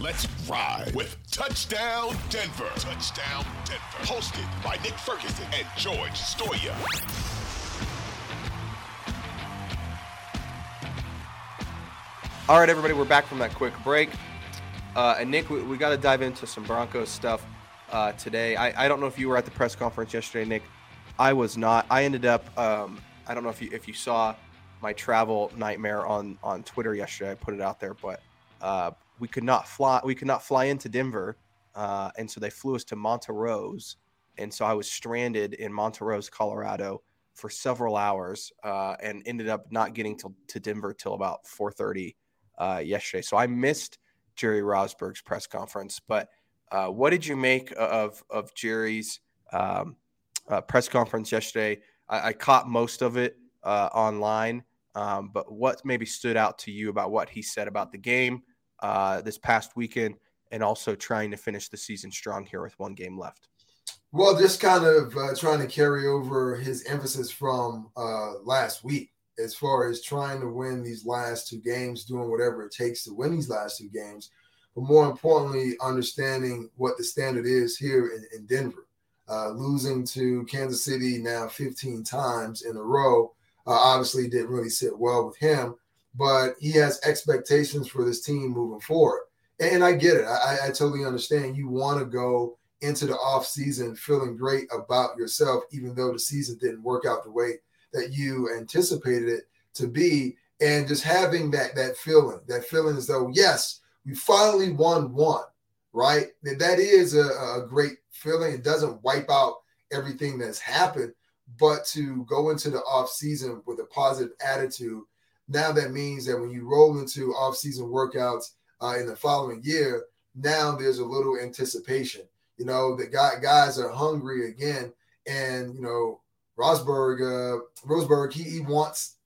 Let's ride with Touchdown Denver. Touchdown Denver. Hosted by Nick Ferguson and George Stoia. All right, everybody, we're back from that quick break. Uh, and Nick, we, we got to dive into some Broncos stuff uh, today. I, I don't know if you were at the press conference yesterday, Nick. I was not. I ended up. Um, I don't know if you if you saw my travel nightmare on on Twitter yesterday. I put it out there, but uh, we could not fly. We could not fly into Denver, uh, and so they flew us to Montrose, and so I was stranded in Montrose, Colorado, for several hours, uh, and ended up not getting to, to Denver till about 4:30 uh, yesterday. So I missed Jerry Rosburg's press conference. But uh, what did you make of of Jerry's um, uh, press conference yesterday? I, I, caught most of it uh, online. Um, but what maybe stood out to you about what he said about the game, uh, this past weekend and also trying to finish the season strong here with one game left? Well, just kind of uh, trying to carry over his emphasis from uh, last week as far as trying to win these last two games, doing whatever it takes to win these last two games, but more importantly, understanding what the standard is here in, in Denver. Uh, losing to Kansas City now 15 times in a row uh, obviously didn't really sit well with him but he has expectations for this team moving forward. And I get it. I, I totally understand. You want to go into the off season feeling great about yourself, even though the season didn't work out the way that you anticipated it to be. And just having that that feeling, that feeling as though, yes, we finally won one, right? That that is a, a great feeling. It doesn't wipe out everything that's happened, but to go into the off season with a positive attitude now that means that when you roll into off-season workouts uh, in the following year, now there's a little anticipation. You know, the guy, guys are hungry again, and you know, Rosburg, uh, Rosburg, he, he wants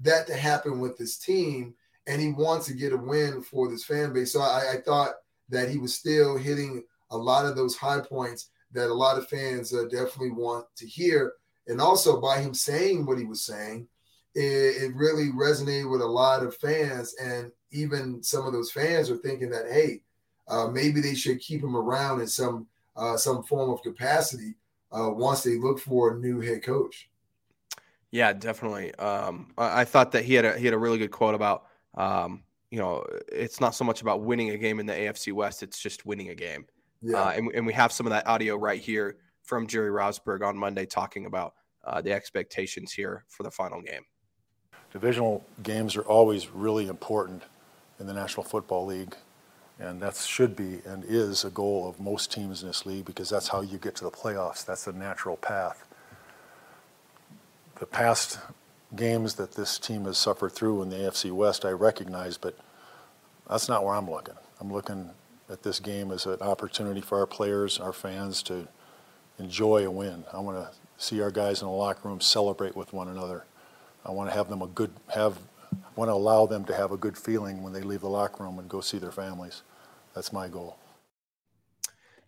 that to happen with this team, and he wants to get a win for this fan base. So I, I thought that he was still hitting a lot of those high points that a lot of fans uh, definitely want to hear. And also by him saying what he was saying, it, it really resonated with a lot of fans. And even some of those fans are thinking that, hey, uh, maybe they should keep him around in some uh, some form of capacity uh, once they look for a new head coach. Yeah, definitely. Um, I, I, thought that he had a he had a really good quote about um, you know it's not so much about winning a game in the AFC West; it's just winning a game. Yeah, uh, and, and we have some of that audio right here from Jerry Rosburg on Monday talking about uh, the expectations here for the final game divisional games are always really important in the National Football League. And that should be and is a goal of most teams in this league because that's how you get to the playoffs. That's the natural path. The past games that this team has suffered through in the AFC West, I recognize, but that's not where I'm looking. I'm looking at this game as an opportunity for our players, our fans to enjoy a win. I want to see our guys in the locker room celebrate with one another. I want to have them a good have I want to allow them to have a good feeling when they leave the locker room and go see their families. That's my goal.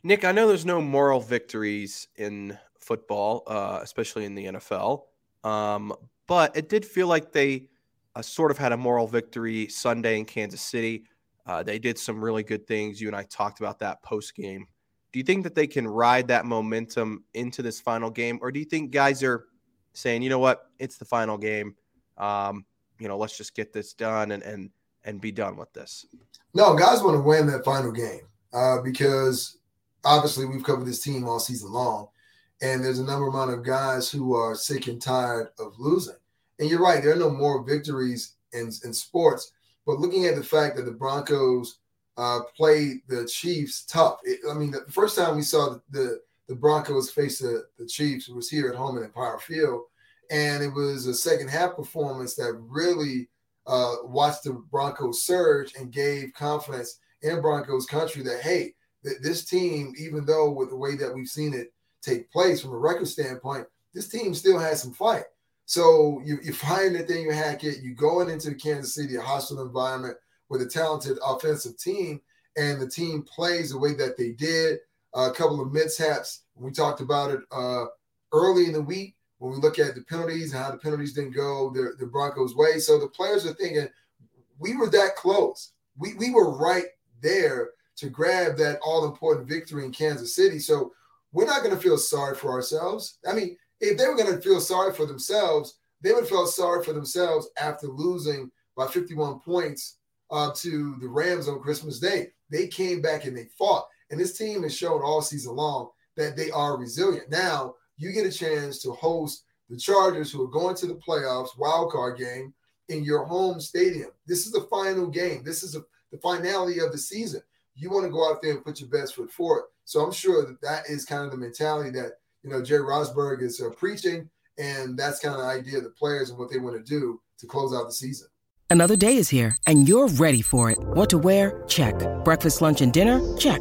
Nick, I know there's no moral victories in football, uh, especially in the NFL, um, but it did feel like they uh, sort of had a moral victory Sunday in Kansas City. Uh, they did some really good things. You and I talked about that post game. Do you think that they can ride that momentum into this final game, or do you think guys are saying, you know what, it's the final game. Um, you know, let's just get this done and and and be done with this. No, guys want to win that final game uh, because obviously we've covered this team all season long, and there's a number amount of guys who are sick and tired of losing. And you're right, there are no more victories in in sports. But looking at the fact that the Broncos uh, played the Chiefs tough. It, I mean, the first time we saw the, the, the Broncos faced the, the Chiefs was here at home in Empower Field. And it was a second half performance that really uh, watched the Broncos surge and gave confidence in Broncos country that, hey, th- this team, even though with the way that we've seen it take place from a record standpoint, this team still has some fight. So you, it, you fire Nathaniel Hackett, you going into the Kansas City, a hostile environment with a talented offensive team, and the team plays the way that they did. A couple of mishaps. We talked about it uh, early in the week when we look at the penalties and how the penalties didn't go the, the Broncos' way. So the players are thinking, we were that close. We, we were right there to grab that all important victory in Kansas City. So we're not going to feel sorry for ourselves. I mean, if they were going to feel sorry for themselves, they would feel sorry for themselves after losing by 51 points uh, to the Rams on Christmas Day. They came back and they fought. And this team has shown all season long that they are resilient. Now you get a chance to host the Chargers, who are going to the playoffs, wild card game in your home stadium. This is the final game. This is a, the finality of the season. You want to go out there and put your best foot forward. So I'm sure that that is kind of the mentality that you know Jerry Rosburg is uh, preaching, and that's kind of the idea of the players and what they want to do to close out the season. Another day is here, and you're ready for it. What to wear? Check. Breakfast, lunch, and dinner? Check.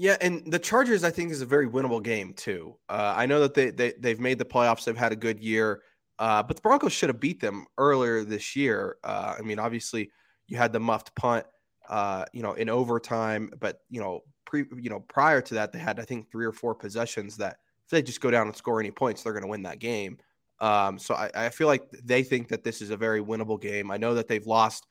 Yeah, and the Chargers, I think, is a very winnable game too. Uh, I know that they, they they've made the playoffs. They've had a good year. Uh, but the Broncos should have beat them earlier this year. Uh, I mean, obviously, you had the muffed punt, uh, you know, in overtime, but you know, pre, you know, prior to that, they had I think three or four possessions that if they just go down and score any points, they're going to win that game. Um, so I, I, feel like they think that this is a very winnable game. I know that they've lost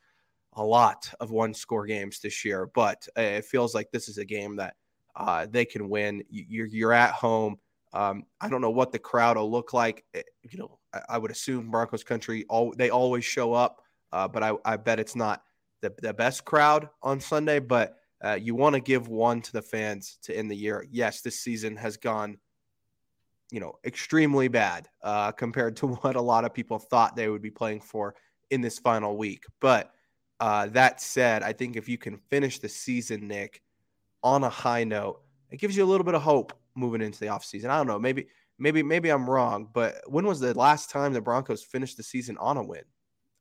a lot of one score games this year, but it feels like this is a game that uh, they can win. You're, you're at home. Um, I don't know what the crowd will look like. Eh, you know, I, would assume Broncos country all they always show up, uh, but I, I bet it's not the, the best crowd on Sunday. But uh, you want to give one to the fans to end the year. Yes, this season has gone, you know, extremely bad uh, compared to what a lot of people thought they would be playing for in this final week. But uh, that said, I think if you can finish the season, Nick, on a high note, it gives you a little bit of hope moving into the offseason. I don't know, maybe maybe maybe I'm wrong, but when was the last time the Broncos finished the season on a win?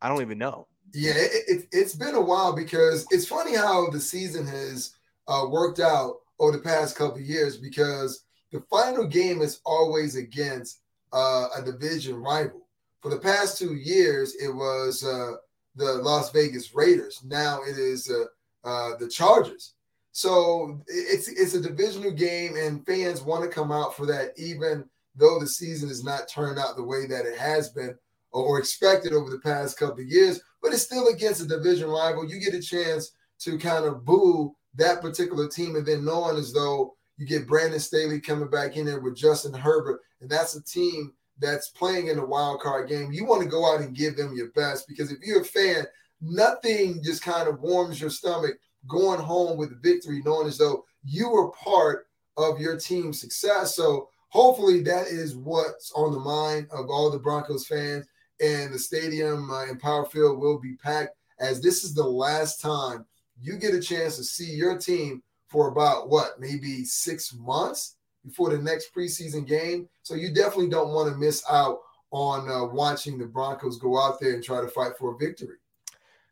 I don't even know. Yeah, it, has it, been a while because it's funny how the season has uh, worked out over the past couple years because the final game is always against uh, a division rival. For the past two years, it was uh, the Las Vegas Raiders. Now it is uh, uh, the Chargers. So it's it's a divisional game, and fans want to come out for that, even though the season has not turned out the way that it has been or expected over the past couple of years, but it's still against a division rival. You get a chance to kind of boo that particular team, and then knowing as though you get Brandon Staley coming back in there with Justin Herbert, and that's a team that's playing in a wild card game. You want to go out and give them your best because if you're a fan, nothing just kind of warms your stomach going home with victory, knowing as though you were part of your team's success. So hopefully that is what's on the mind of all the Broncos fans. And the stadium uh, Empower Field will be packed as this is the last time you get a chance to see your team for about what, maybe six months before the next preseason game. So you definitely don't want to miss out on uh, watching the Broncos go out there and try to fight for a victory.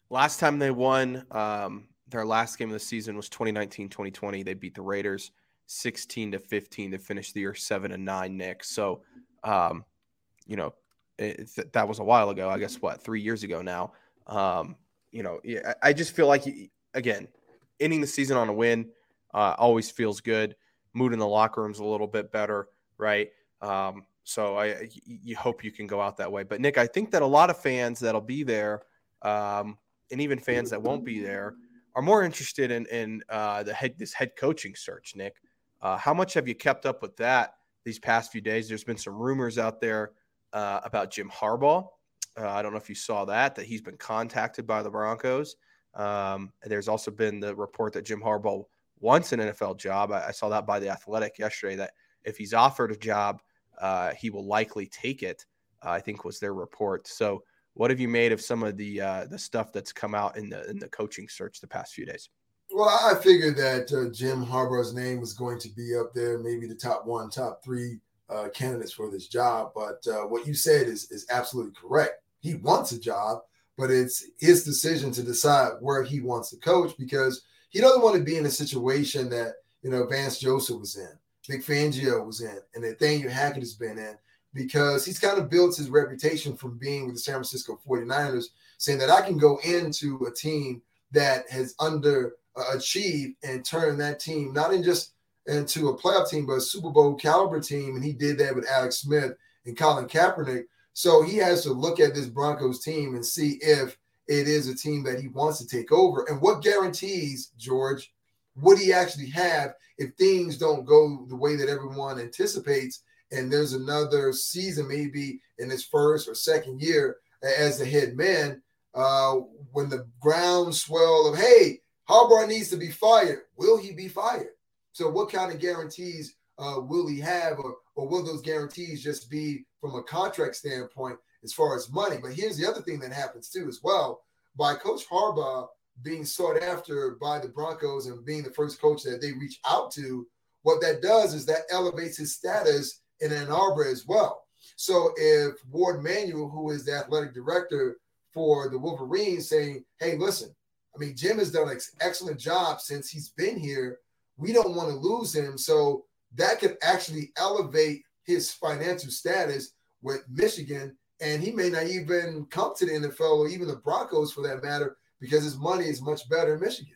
Last time they won, um, their last game of the season was 2019 2020. They beat the Raiders. 16 to 15 to finish the year seven and nine, Nick. So, um, you know, it, that was a while ago. I guess what three years ago now. Um, you know, I just feel like again, ending the season on a win uh, always feels good. Mood in the locker room's a little bit better, right? Um, so I you hope you can go out that way. But Nick, I think that a lot of fans that'll be there, um, and even fans that won't be there, are more interested in in uh, the head this head coaching search, Nick. Uh, how much have you kept up with that these past few days. There's been some rumors out there uh, about Jim Harbaugh. Uh, I don't know if you saw that, that he's been contacted by the Broncos. Um, there's also been the report that Jim Harbaugh wants an NFL job. I, I, saw that by the Athletic yesterday. That if he's offered a job, uh, he will likely take it. Uh, I think was their report. So, what have you made of some of the uh, the stuff that's come out in the in the coaching search the past few days? Well, I figured that uh, Jim Harbaugh's name was going to be up there, maybe the top one, top three uh, candidates for this job. But uh, what you said is is absolutely correct. He wants a job, but it's his decision to decide where he wants to coach because he doesn't want to be in a situation that you know Vance Joseph was in, Vic Fangio was in, and Nathaniel Hackett has been in because he's kind of built his reputation from being with the San Francisco 49ers, saying that I can go into a team that has under uh, achieved and turn that team not in just into a playoff team, but a Super Bowl caliber team. And he did that with Alex Smith and Colin Kaepernick. So he has to look at this Broncos team and see if it is a team that he wants to take over. And what guarantees, George, would he actually have if things don't go the way that everyone anticipates? And there's another season, maybe in his first or second year as the head man, uh, when the groundswell of, hey, Harbaugh needs to be fired. Will he be fired? So, what kind of guarantees uh, will he have, or, or will those guarantees just be from a contract standpoint as far as money? But here's the other thing that happens too, as well. By Coach Harbaugh being sought after by the Broncos and being the first coach that they reach out to, what that does is that elevates his status in Ann Arbor as well. So if Warde Manuel, who is the athletic director for the Wolverines, saying, "Hey, listen, I mean, Jim has done an excellent job since he's been here. We don't want to lose him. So that could actually elevate his financial status with Michigan. And he may not even come to the NFL or even the Broncos for that matter because his money is much better in Michigan.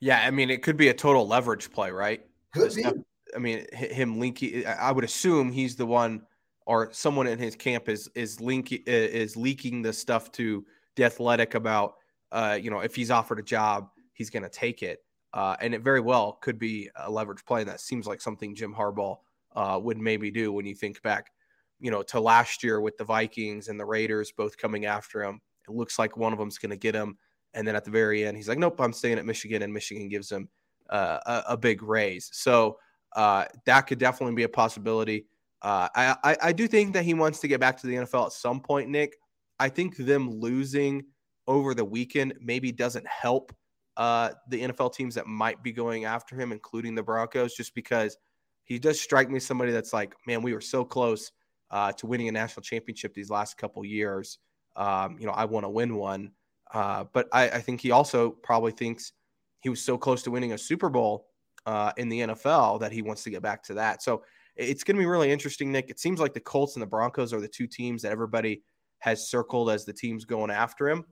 Yeah, I mean, it could be a total leverage play, right? Could be. I mean, him linking. I would assume he's the one, or someone in his camp is is linking is leaking the stuff to the Athletic about uh, you know, if he's offered a job, he's going to take it. Uh, and it very well could be a leverage play. And that seems like something Jim Harbaugh uh, would maybe do when you think back, you know, to last year with the Vikings and the Raiders both coming after him. It looks like one of them's going to get him. And then at the very end, he's like, nope, I'm staying at Michigan. And Michigan gives him uh, a, a, big raise. So uh, that could definitely be a possibility. Uh, I, I, I do think that he wants to get back to the NFL at some point, Nick. I think them losing – over the weekend maybe doesn't help uh, the NFL teams that might be going after him, including the Broncos, just because he does strike me as somebody that's like, man, we were so close uh, to winning a national championship these last couple years. Um, you know, I want to win one. Uh, but I, I, think he also probably thinks he was so close to winning a Super Bowl uh, in the NFL that he wants to get back to that. So it's going to be really interesting, Nick. It seems like the Colts and the Broncos are the two teams that everybody has circled as the teams going after him.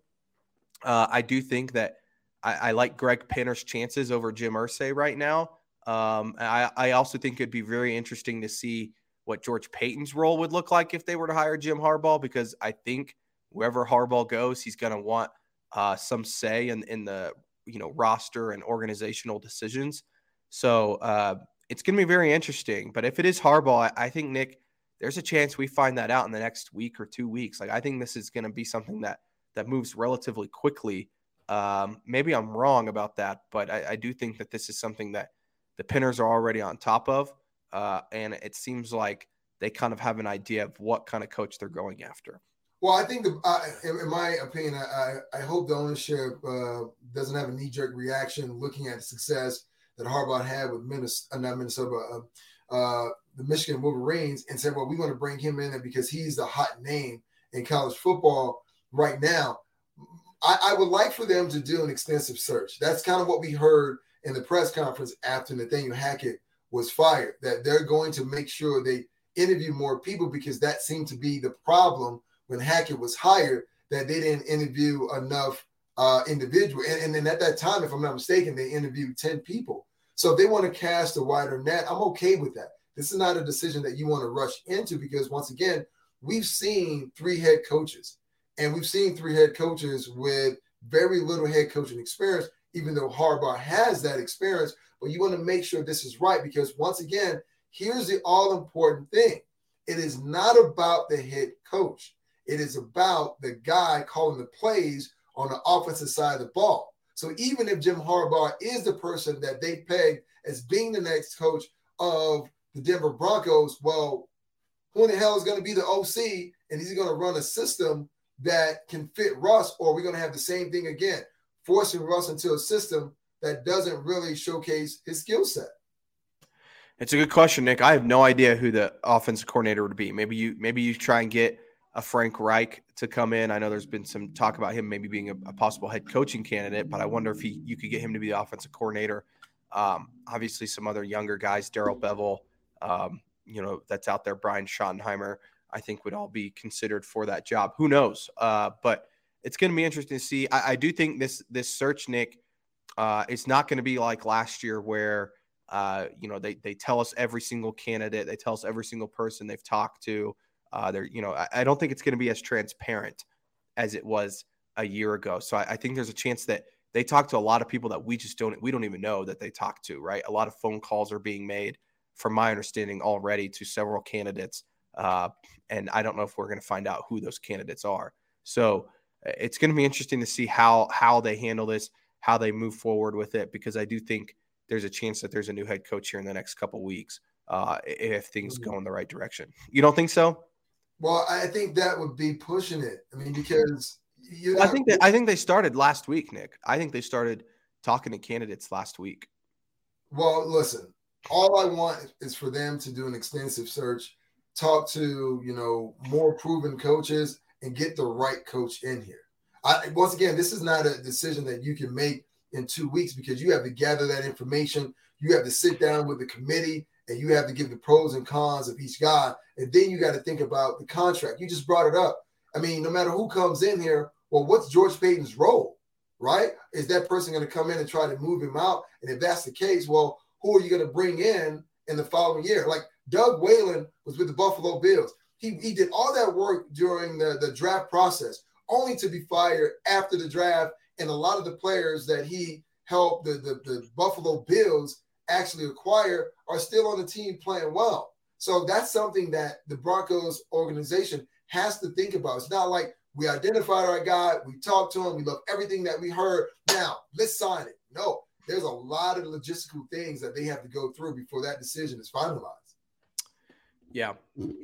Uh, I do think that I, I, like Greg Penner's chances over Jim Irsay right now. Um, I, I, also think it'd be very interesting to see what George Paton's role would look like if they were to hire Jim Harbaugh, because I think wherever Harbaugh goes, he's going to want uh, some say in, in the you know roster and organizational decisions. So uh, it's going to be very interesting. But if it is Harbaugh, I, I think Nick, there's a chance we find that out in the next week or two weeks. Like I think this is going to be something that that moves relatively quickly. Um, maybe I'm wrong about that, but I, I, do think that this is something that the Penners are already on top of. Uh, and it seems like they kind of have an idea of what kind of coach they're going after. Well, I think, the, uh, in, my opinion, I, I hope the ownership uh, doesn't have a knee jerk reaction looking at success that Harbaugh had with Minnesota, uh, not Minnesota, uh, uh, the Michigan Wolverines, and said, well, we want to bring him in because he's the hot name in college football right now. I, I, would like for them to do an extensive search. That's kind of what we heard in the press conference after Nathaniel Hackett was fired, that they're going to make sure they interview more people because that seemed to be the problem when Hackett was hired, that they didn't interview enough uh, individual. And, and then at that time, if I'm not mistaken, they interviewed 10 people. So if they want to cast a wider net, I'm okay with that. This is not a decision that you want to rush into because once again, we've seen three head coaches and we've seen three head coaches with very little head coaching experience, even though Harbaugh has that experience. But you want to make sure this is right because once again, here's the all important thing it is not about the head coach, it is about the guy calling the plays on the offensive side of the ball. So even if Jim Harbaugh is the person that they peg as being the next coach of the Denver Broncos, well, who in the hell is going to be the OC and he's going to run a system that can fit Russ, or we're we going to have the same thing again, forcing Russ into a system that doesn't really showcase his skill set? It's a good question, Nick. I have no idea who the offensive coordinator would be. Maybe you maybe you try and get a Frank Reich to come in. I know there's been some talk about him maybe being a, a possible head coaching candidate, but I wonder if he you could get him to be the offensive coordinator. Um, obviously, some other younger guys, Darrell Bevell, um, you know, that's out there. Brian Schottenheimer, I think would all be considered for that job. Who knows? Uh, but it's going to be interesting to see. I, I, do think this this search, Nick, uh, it's not going to be like last year where uh, you know they they tell us every single candidate, they tell us every single person they've talked to. Uh, they're you know I, I don't think it's going to be as transparent as it was a year ago. So I, I think there's a chance that they talk to a lot of people that we just don't we don't even know that they talk to. Right, a lot of phone calls are being made, from my understanding, already to several candidates. Uh, and I don't know if we're going to find out who those candidates are. So uh, it's going to be interesting to see how how they handle this, how they move forward with it, because I do think there's a chance that there's a new head coach here in the next couple weeks uh, if things go in the right direction. You don't think so? Well, I think that would be pushing it. I mean, because you know, I think that I think they started last week, Nick. I think they started talking to candidates last week. Well, listen, all I want is for them to do an extensive search, talk to you know more proven coaches, and get the right coach in here. I, once again, this is not a decision that you can make in two weeks because you have to gather that information. You have to sit down with the committee and you have to give the pros and cons of each guy. And then you got to think about the contract. You just brought it up. I mean, no matter who comes in here, well, what's George Paton's role, right? Is that person going to come in and try to move him out? And if that's the case, well, who are you going to bring in in the following year? Like Doug Whaley was with the Buffalo Bills. He, he did all that work during the, the draft process, only to be fired after the draft and a lot of the players that he helped the, the, the Buffalo Bills actually acquire are still on the team playing well. So that's something that the Broncos organization has to think about. It's not like we identified our guy, we talked to him, we love everything that we heard. Now let's sign it. No, there's a lot of logistical things that they have to go through before that decision is finalized. Yeah.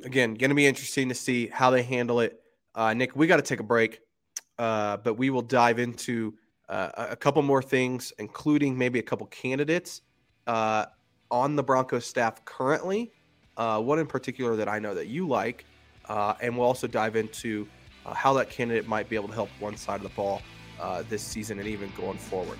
Again, going to be interesting to see how they handle it. Uh, Nick, we got to take a break uh, but we will dive into uh, a couple more things, including maybe a couple candidates uh, on the Broncos staff currently. Uh, one in particular that I know that you like, uh, and we'll also dive into uh, how that candidate might be able to help one side of the ball this season and even going forward.